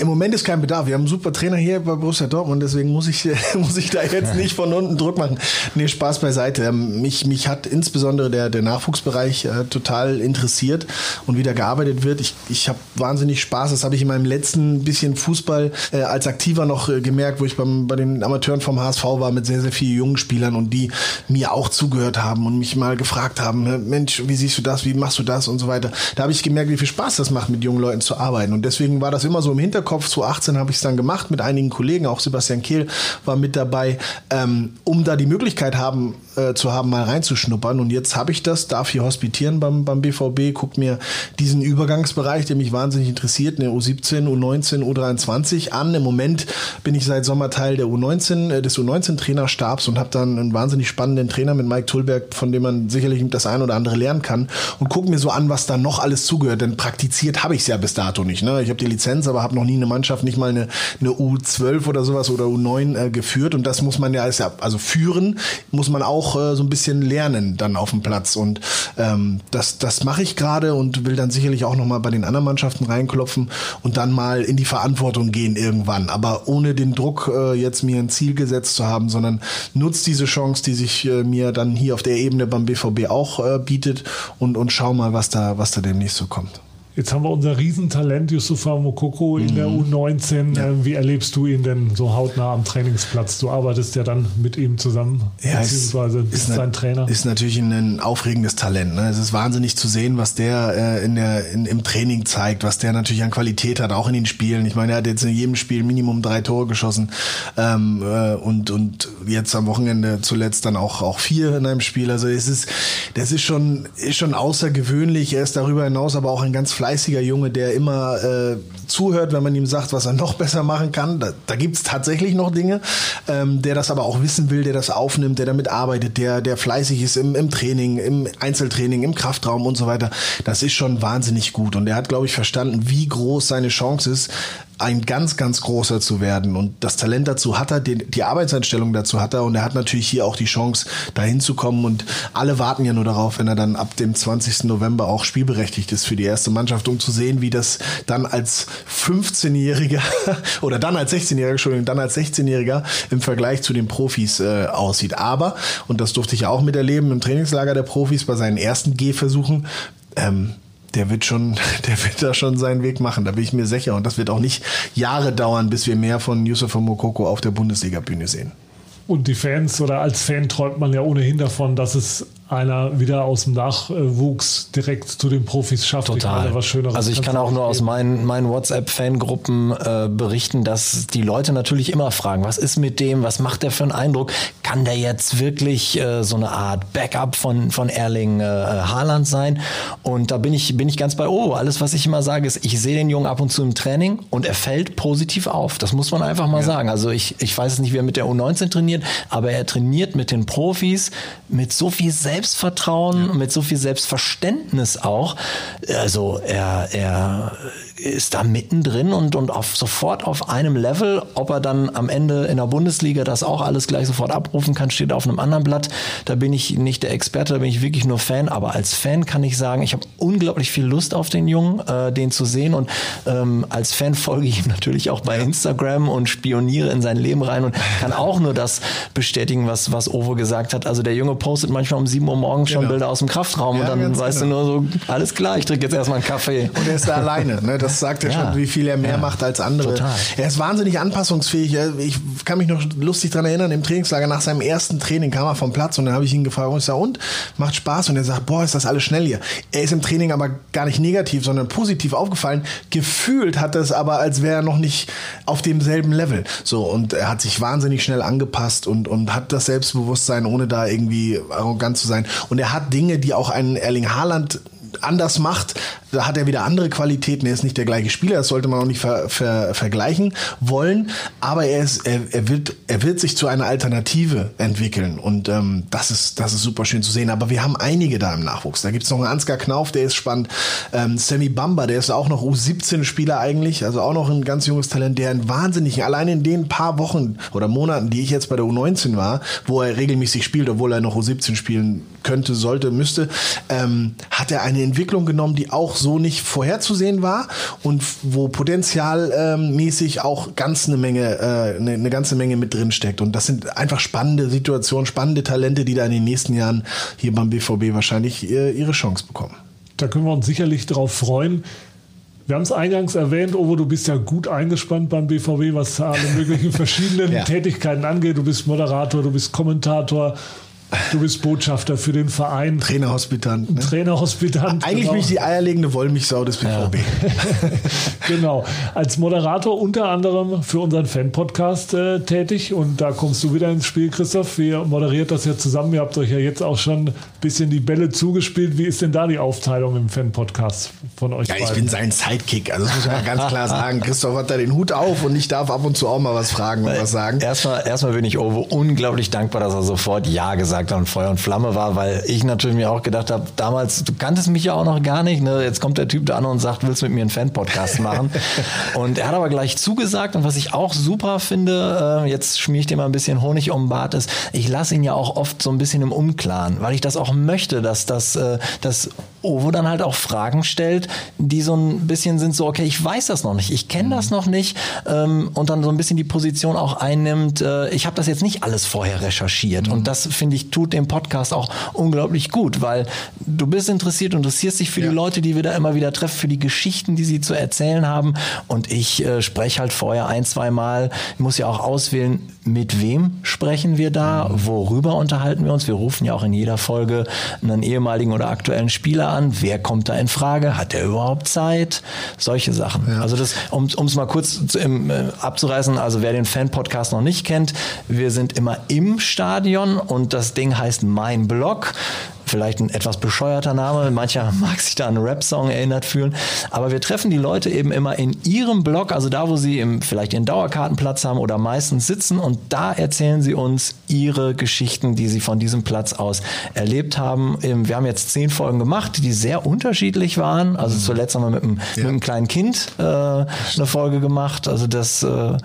im Moment ist kein Bedarf. Wir haben einen super Trainer hier bei Borussia Dortmund, deswegen muss ich, muss ich da jetzt nicht von unten Druck machen. Nee, Spaß beiseite. Ähm, mich, mich hat insbesondere der, der Nachwuchsbereich äh, total interessiert und wie da gearbeitet wird. Ich, ich habe wahnsinnig Spaß. Das habe ich in meinem letzten bisschen Fußball äh, als Aktiver noch äh, gemerkt, wo ich beim, bei den Amateuren vom HSV war mit sehr, sehr vielen jungen Spielern und die mir auch zugehört haben und mich mal gefragt haben, Mensch, wie siehst du das, wie machst du das und so weiter. Da habe ich gemerkt, wie viel Spaß das macht, mit jungen Leuten zu arbeiten. Und deswegen war das immer so im Hinterkopf Hinterkopf. 2018 habe ich es dann gemacht mit einigen Kollegen, auch Sebastian Kehl war mit dabei, ähm, um da die Möglichkeit haben, äh, zu haben, mal reinzuschnuppern. Und jetzt habe ich das, darf hier hospitieren beim, beim BVB, guckt mir diesen Übergangsbereich, der mich wahnsinnig interessiert, eine U17, U19, U23 an. Im Moment bin ich seit Sommer Teil der U19, äh, des U19-Trainerstabs und habe dann einen wahnsinnig spannenden Trainer mit Mike Tulberg, von dem man sicherlich das ein oder andere lernen kann. Und guck mir so an, was da noch alles zugehört. Denn praktiziert habe ich es ja bis dato nicht. Ne? Ich habe die Lizenz, aber habe noch nie eine Mannschaft, nicht mal eine, eine U12 oder sowas oder U9 äh, geführt. Und das muss man ja, also führen muss man auch äh, so ein bisschen lernen dann auf dem Platz. Und ähm, das, das mache ich gerade und will dann sicherlich auch nochmal bei den anderen Mannschaften reinklopfen und dann mal in die Verantwortung gehen irgendwann. Aber ohne den Druck, äh, jetzt mir ein Ziel gesetzt zu haben, sondern nutzt diese Chance, die sich äh, mir dann hier auf der Ebene beim BVB auch äh, bietet und, und schau mal, was da, was da demnächst so kommt. Jetzt haben wir unser Riesentalent Yusufa Mokoko in mhm. der U19. Ja. Ähm, wie erlebst du ihn denn so hautnah am Trainingsplatz? Du arbeitest ja dann mit ihm zusammen, ja, beziehungsweise bist sein Trainer. Ist natürlich ein aufregendes Talent. Ne? Es ist wahnsinnig zu sehen, was der äh, in der, in, im Training zeigt, was der natürlich an Qualität hat, auch in den Spielen. Ich meine, er hat jetzt in jedem Spiel Minimum drei Tore geschossen ähm, äh, und, und jetzt am Wochenende zuletzt dann auch, auch vier in einem Spiel. Also es ist, das ist schon, ist schon außergewöhnlich. Er ist darüber hinaus aber auch ein ganz fleißiger Junge, der immer äh, zuhört, wenn man ihm sagt, was er noch besser machen kann. Da, da gibt es tatsächlich noch Dinge, ähm, der das aber auch wissen will, der das aufnimmt, der damit arbeitet, der, der fleißig ist im, im Training, im Einzeltraining, im Kraftraum und so weiter. Das ist schon wahnsinnig gut. Und er hat, glaube ich, verstanden, wie groß seine Chance ist, ein ganz, ganz großer zu werden. Und das Talent dazu hat er, die, die Arbeitseinstellung dazu hat er und er hat natürlich hier auch die Chance, dahin zu kommen. Und alle warten ja nur darauf, wenn er dann ab dem 20. November auch spielberechtigt ist für die erste Mannschaft, um zu sehen, wie das dann als 15-Jähriger oder dann als 16-Jähriger, Entschuldigung, dann als 16-Jähriger im Vergleich zu den Profis äh, aussieht. Aber, und das durfte ich ja auch miterleben im Trainingslager der Profis bei seinen ersten Gehversuchen, ähm, der wird schon, der wird da schon seinen Weg machen, da bin ich mir sicher. Und das wird auch nicht Jahre dauern, bis wir mehr von Yusuf Mokoko auf der Bundesliga-Bühne sehen. Und die Fans oder als Fan träumt man ja ohnehin davon, dass es einer wieder aus dem Nachwuchs direkt zu den Profis schafft. Total. Was Schöneres also ich kann auch nur aus meinen, meinen WhatsApp-Fangruppen äh, berichten, dass die Leute natürlich immer fragen, was ist mit dem, was macht der für einen Eindruck? Kann der jetzt wirklich äh, so eine Art Backup von, von Erling äh, Haaland sein? Und da bin ich, bin ich ganz bei Oh. Alles, was ich immer sage, ist, ich sehe den Jungen ab und zu im Training und er fällt positiv auf. Das muss man einfach mal ja. sagen. Also ich, ich weiß es nicht, wie er mit der U19 trainiert, aber er trainiert mit den Profis mit so viel Selbst Selbstvertrauen, ja. mit so viel Selbstverständnis auch. Also er, er ist da mittendrin und, und auf, sofort auf einem Level. Ob er dann am Ende in der Bundesliga das auch alles gleich sofort abrufen kann, steht auf einem anderen Blatt. Da bin ich nicht der Experte, da bin ich wirklich nur Fan. Aber als Fan kann ich sagen, ich habe unglaublich viel Lust auf den Jungen, äh, den zu sehen. Und ähm, als Fan folge ich ihm natürlich auch bei Instagram und spioniere in sein Leben rein und kann auch nur das bestätigen, was, was Ovo gesagt hat. Also der Junge postet manchmal um 7 Uhr morgens schon Genau. Bilder aus dem Kraftraum Ja, und dann weißt genau. du nur so, alles klar, ich trinke jetzt erstmal einen Kaffee. Und er ist da alleine. Ne? Das sagt ja, schon, wie viel er mehr Ja. macht als andere. Total. Er ist wahnsinnig anpassungsfähig. Ich kann mich noch lustig dran erinnern, im Trainingslager nach seinem ersten Training kam er vom Platz und dann habe ich ihn gefragt, und ich sag, und? Macht Spaß? Und er sagt, boah, ist das alles schnell hier. Er ist im Training aber gar nicht negativ, sondern positiv aufgefallen. Gefühlt hat er es aber, als wäre er noch nicht auf demselben Level. So, und er hat sich wahnsinnig schnell angepasst und, und hat das Selbstbewusstsein, ohne da irgendwie arrogant zu sein. Und er hat Dinge, die auch einen Erling Haaland anders macht, da hat er wieder andere Qualitäten. Er ist nicht der gleiche Spieler, das sollte man auch nicht ver, ver, vergleichen wollen. Aber er, ist, er, er, wird, er wird sich zu einer Alternative entwickeln. Und ähm, das, ist, das ist super schön zu sehen. Aber wir haben einige da im Nachwuchs. Da gibt es noch einen Ansgar Knauf, der ist spannend. Ähm, Sammy Bamba, der ist auch noch U17-Spieler eigentlich. Also auch noch ein ganz junges Talent, der einen wahnsinnigen, allein in den paar Wochen oder Monaten, die ich jetzt bei der U19 war, wo er regelmäßig spielt, obwohl er noch U17 spielen könnte, sollte, müsste, ähm, hat er eine Entwicklung genommen, die auch so nicht vorherzusehen war und wo potenzialmäßig ähm, auch ganz eine Menge, äh, eine, eine ganze Menge mit drin steckt. Und das sind einfach spannende Situationen, spannende Talente, die da in den nächsten Jahren hier beim BVB wahrscheinlich äh, ihre Chance bekommen. Da können wir uns sicherlich drauf freuen. Wir haben es eingangs erwähnt, Ovo, du bist ja gut eingespannt beim BVB, was alle möglichen verschiedenen Ja. Tätigkeiten angeht. Du bist Moderator, du bist Kommentator, du bist Botschafter für den Verein, Trainerhospitant. Ne? Trainerhospitant. Eigentlich genau. bin ich die eierlegende Wollmilchsau des BVB. genau. Als Moderator unter anderem für unseren Fan-Podcast äh, tätig. Und da kommst du wieder ins Spiel, Christoph. Wir moderiert das ja zusammen. Ihr habt euch ja jetzt auch schon ein bisschen die Bälle zugespielt. Wie ist denn da die Aufteilung im Fan-Podcast von euch Ja, ich beiden? bin sein Sidekick, also das muss man ganz klar sagen. Christoph hat da den Hut auf und ich darf ab und zu auch mal was fragen und was sagen. Erstmal, erstmal bin ich Ovo unglaublich dankbar, dass er sofort Ja gesagt hat und Feuer und Flamme war, weil ich natürlich mir auch gedacht habe, damals, du kanntest mich ja auch noch gar nicht, ne? jetzt kommt der Typ da an und sagt, willst du mit mir einen Fan-Podcast machen? und er hat aber gleich zugesagt und was ich auch super finde, äh, jetzt schmier ich dir mal ein bisschen Honig um den Bart, ist, ich lasse ihn ja auch oft so ein bisschen im Unklaren, weil ich das auch möchte, dass das, äh, dass Ovo dann halt auch Fragen stellt, die so ein bisschen sind so, okay, ich weiß das noch nicht, ich kenne das noch nicht ähm, und dann so ein bisschen die Position auch einnimmt, äh, ich habe das jetzt nicht alles vorher recherchiert und das finde ich tut dem Podcast auch unglaublich gut, weil du bist interessiert, du interessierst dich für Ja. die Leute, die wir da immer wieder treffen, für die Geschichten, die sie zu erzählen haben. Und ich äh, spreche halt vorher ein, zwei Mal, ich muss ja auch auswählen, mit wem sprechen wir da, worüber unterhalten wir uns, wir rufen ja auch in jeder Folge einen ehemaligen oder aktuellen Spieler an, wer kommt da in Frage, hat er überhaupt Zeit, solche Sachen. Also das, um es mal kurz zu, im, äh, abzureißen, also wer den Fan-Podcast noch nicht kennt, wir sind immer im Stadion und das Ding heißt Mein Blog. Vielleicht ein etwas bescheuerter Name, mancher mag sich da an einen Rap-Song erinnert fühlen. Aber wir treffen die Leute eben immer in ihrem Blog, also da, wo sie im, vielleicht ihren Dauerkartenplatz haben oder meistens sitzen und da erzählen sie uns ihre Geschichten, die sie von diesem Platz aus erlebt haben. Ähm, Wir haben jetzt zehn Folgen gemacht, die sehr unterschiedlich waren. Also zuletzt haben wir mit einem, mit einem kleinen Kind äh, eine Folge gemacht. Also das, äh,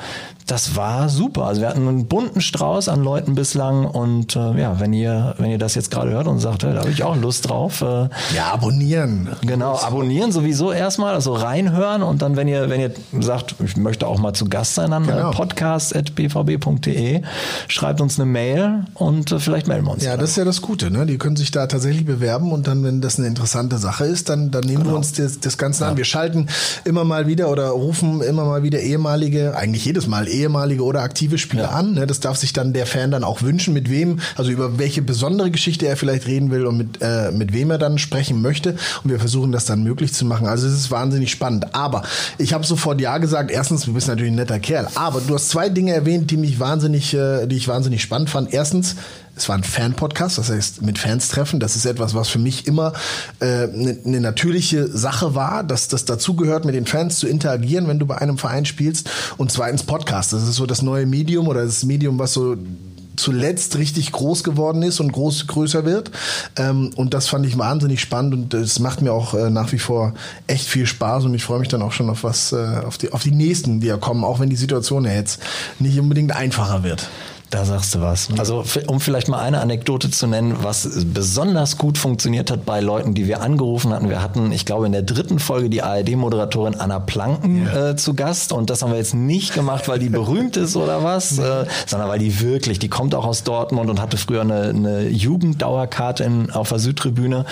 das war super. Also wir hatten einen bunten Strauß an Leuten bislang und äh, ja, wenn ihr, wenn ihr das jetzt gerade hört und sagt, hey, da habe ich auch Lust drauf, äh, Ja, abonnieren. Genau, abonnieren sowieso erstmal, also reinhören und dann, wenn ihr, wenn ihr sagt, ich möchte auch mal zu Gast sein, dann Genau. äh, podcast.bvb.de, schreibt uns eine Mail und äh, vielleicht melden wir uns. Ja, dann. das ist ja das Gute, ne? Die können sich da tatsächlich bewerben und dann, wenn das eine interessante Sache ist, dann, dann nehmen wir uns das, das Ganze an. Wir schalten immer mal wieder oder rufen immer mal wieder ehemalige, eigentlich jedes Mal ehemalige oder aktive Spieler an. Ne? Das darf sich dann der Fan dann auch wünschen, mit wem, also über welche besondere Geschichte er vielleicht reden will und mit, äh, mit wem er dann sprechen möchte. Und wir versuchen das dann möglich zu machen. Also es ist wahnsinnig spannend. Aber ich habe sofort Ja gesagt. Erstens, du bist natürlich ein netter Kerl. Aber du hast zwei Dinge erwähnt, die mich wahnsinnig, äh, die ich wahnsinnig spannend fand. Erstens, es war ein Fan-Podcast, das heißt mit Fans treffen. Das ist etwas, was für mich immer eine äh, ne- ne natürliche Sache war, dass das dazugehört, mit den Fans zu interagieren, wenn du bei einem Verein spielst. Und zweitens Podcast. Das ist so das neue Medium oder das Medium, was so zuletzt richtig groß geworden ist und groß größer wird. Ähm, und das fand ich wahnsinnig spannend und es macht mir auch äh, nach wie vor echt viel Spaß und ich freue mich dann auch schon auf was, äh, auf die, auf die nächsten, die ja kommen, auch wenn die Situation jetzt nicht unbedingt einfacher wird. Da sagst du was. Also um vielleicht mal eine Anekdote zu nennen, was besonders gut funktioniert hat bei Leuten, die wir angerufen hatten. Wir hatten, ich glaube, in der dritten Folge die ARD-Moderatorin Anna Planken yeah. äh, zu Gast und das haben wir jetzt nicht gemacht, weil die berühmt ist oder was, äh, sondern weil die wirklich, die kommt auch aus Dortmund und hatte früher eine, eine Jugenddauerkarte in, auf der Südtribüne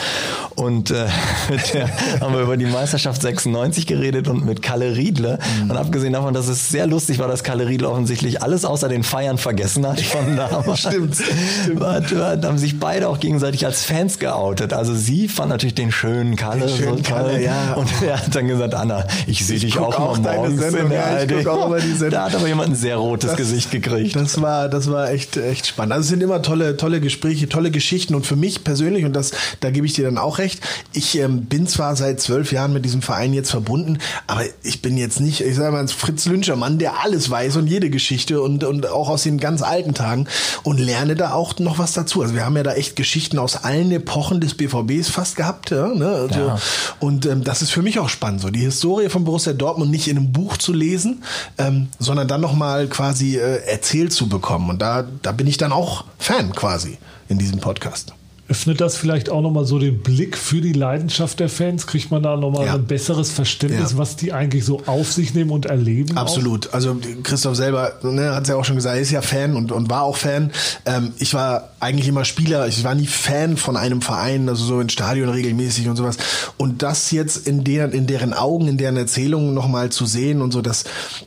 und äh, mit der haben wir über die Meisterschaft 96 geredet und mit Kalle Riedle mhm. und abgesehen davon, dass es sehr lustig war, dass Kalle Riedle offensichtlich alles außer den Feiern vergessen hat von damals. stimmt. stimmt. Da haben sich beide auch gegenseitig als Fans geoutet. Also sie fand natürlich den schönen Kalle den schönen so toll. Kalle, ja. Und er hat dann gesagt, Anna, ich sehe dich auch, auch mal morgens Sendung, in der ja, ich auch immer die Sendung. Da hat aber jemand ein sehr rotes das, Gesicht gekriegt. Das war, das war echt, echt spannend. Also es sind immer tolle, tolle Gespräche, tolle Geschichten und für mich persönlich, und das, da gebe ich dir dann auch recht, ich ähm, bin zwar seit zwölf Jahren mit diesem Verein jetzt verbunden, aber ich bin jetzt nicht, ich sage mal, ein Fritz Lünscher Mann, der alles weiß und jede Geschichte und, und auch aus den ganz alten Tagen und lerne da auch noch was dazu. Also wir haben ja da echt Geschichten aus allen Epochen des BVBs fast gehabt. Ja, ne? also, ja. Und ähm, das ist für mich auch spannend, so die Historie von Borussia Dortmund nicht in einem Buch zu lesen, ähm, sondern dann nochmal quasi äh, erzählt zu bekommen. Und da, da bin ich dann auch Fan quasi in diesem Podcast. Öffnet das vielleicht auch nochmal so den Blick für die Leidenschaft der Fans? Kriegt man da nochmal ja. ein besseres Verständnis, ja. was die eigentlich so auf sich nehmen und erleben? Absolut. Auch? Also Christoph selber ne, hat es ja auch schon gesagt, er ist ja Fan und, und war auch Fan. Ähm, ich war eigentlich immer Spieler, ich war nie Fan von einem Verein, also so in Stadion regelmäßig und sowas. Und das jetzt in deren, in deren Augen, in deren Erzählungen nochmal zu sehen und so, das,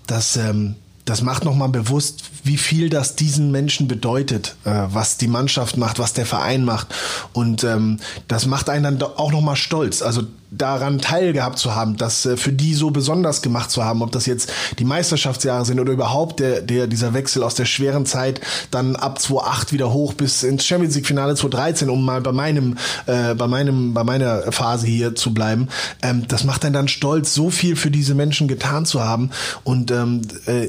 das ähm, das macht nochmal bewusst, wie viel das diesen Menschen bedeutet, äh, was die Mannschaft macht, was der Verein macht. Und ähm, das macht einen dann auch nochmal stolz. Also daran teilgehabt zu haben, das äh, für die so besonders gemacht zu haben, ob das jetzt die Meisterschaftsjahre sind oder überhaupt der, der, dieser Wechsel aus der schweren Zeit dann ab 2008 wieder hoch bis ins Champions League Finale 2013, um mal bei meinem, äh, bei meinem, bei meiner Phase hier zu bleiben. Ähm, das macht einen dann stolz, so viel für diese Menschen getan zu haben und ähm, äh,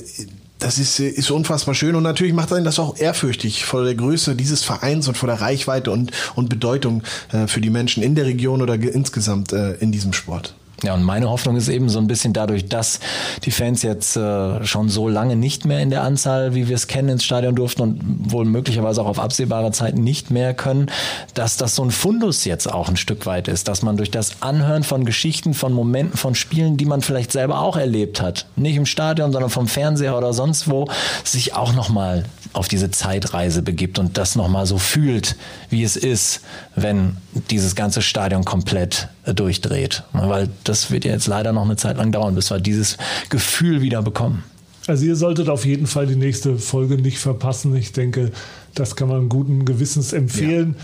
das ist, ist unfassbar schön und natürlich macht einen das auch ehrfürchtig vor der Größe dieses Vereins und vor der Reichweite und, und Bedeutung äh, für die Menschen in der Region oder insgesamt äh, in diesem Sport. Ja, und meine Hoffnung ist eben so ein bisschen dadurch, dass die Fans jetzt äh, schon so lange nicht mehr in der Anzahl, wie wir es kennen, ins Stadion durften und wohl möglicherweise auch auf absehbare Zeit nicht mehr können, dass das so ein Fundus jetzt auch ein Stück weit ist, dass man durch das Anhören von Geschichten, von Momenten, von Spielen, die man vielleicht selber auch erlebt hat, nicht im Stadion, sondern vom Fernseher oder sonst wo, sich auch nochmal auf diese Zeitreise begibt und das nochmal so fühlt, wie es ist, wenn dieses ganze Stadion komplett äh, durchdreht. Weil das wird ja jetzt leider noch eine Zeit lang dauern, bis wir dieses Gefühl wieder bekommen. Also ihr solltet auf jeden Fall die nächste Folge nicht verpassen. Ich denke, das kann man guten Gewissens empfehlen. Ja.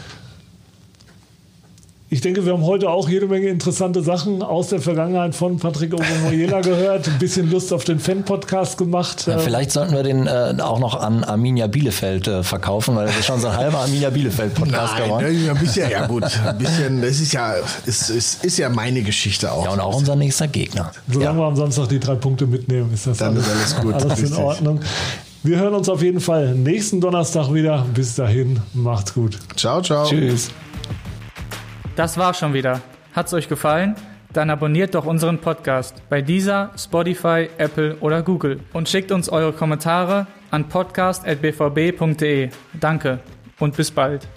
Ich denke, wir haben heute auch jede Menge interessante Sachen aus der Vergangenheit von Patrick Obermoyela gehört. Ein bisschen Lust auf den Fan-Podcast gemacht. Ja, vielleicht sollten wir den äh, auch noch an Arminia Bielefeld äh, verkaufen, weil das ist schon so ein halber Arminia Bielefeld-Podcast geworden. Ne, ein bisschen, ja gut, ein bisschen, das ist ja, ist, ist, ist ja meine Geschichte auch. Ja, und auch unser nächster Gegner. Solange ja. wir am Samstag die drei Punkte mitnehmen, ist das Dann alles, ist alles gut. Alles in Ordnung. Wir hören uns auf jeden Fall nächsten Donnerstag wieder. Bis dahin, macht's gut. Ciao, ciao. Tschüss. Das war schon wieder. Hat's euch gefallen? Dann abonniert doch unseren Podcast bei dieser, Spotify, Apple oder Google und schickt uns eure Kommentare an podcast.bvb.de. Danke und bis bald.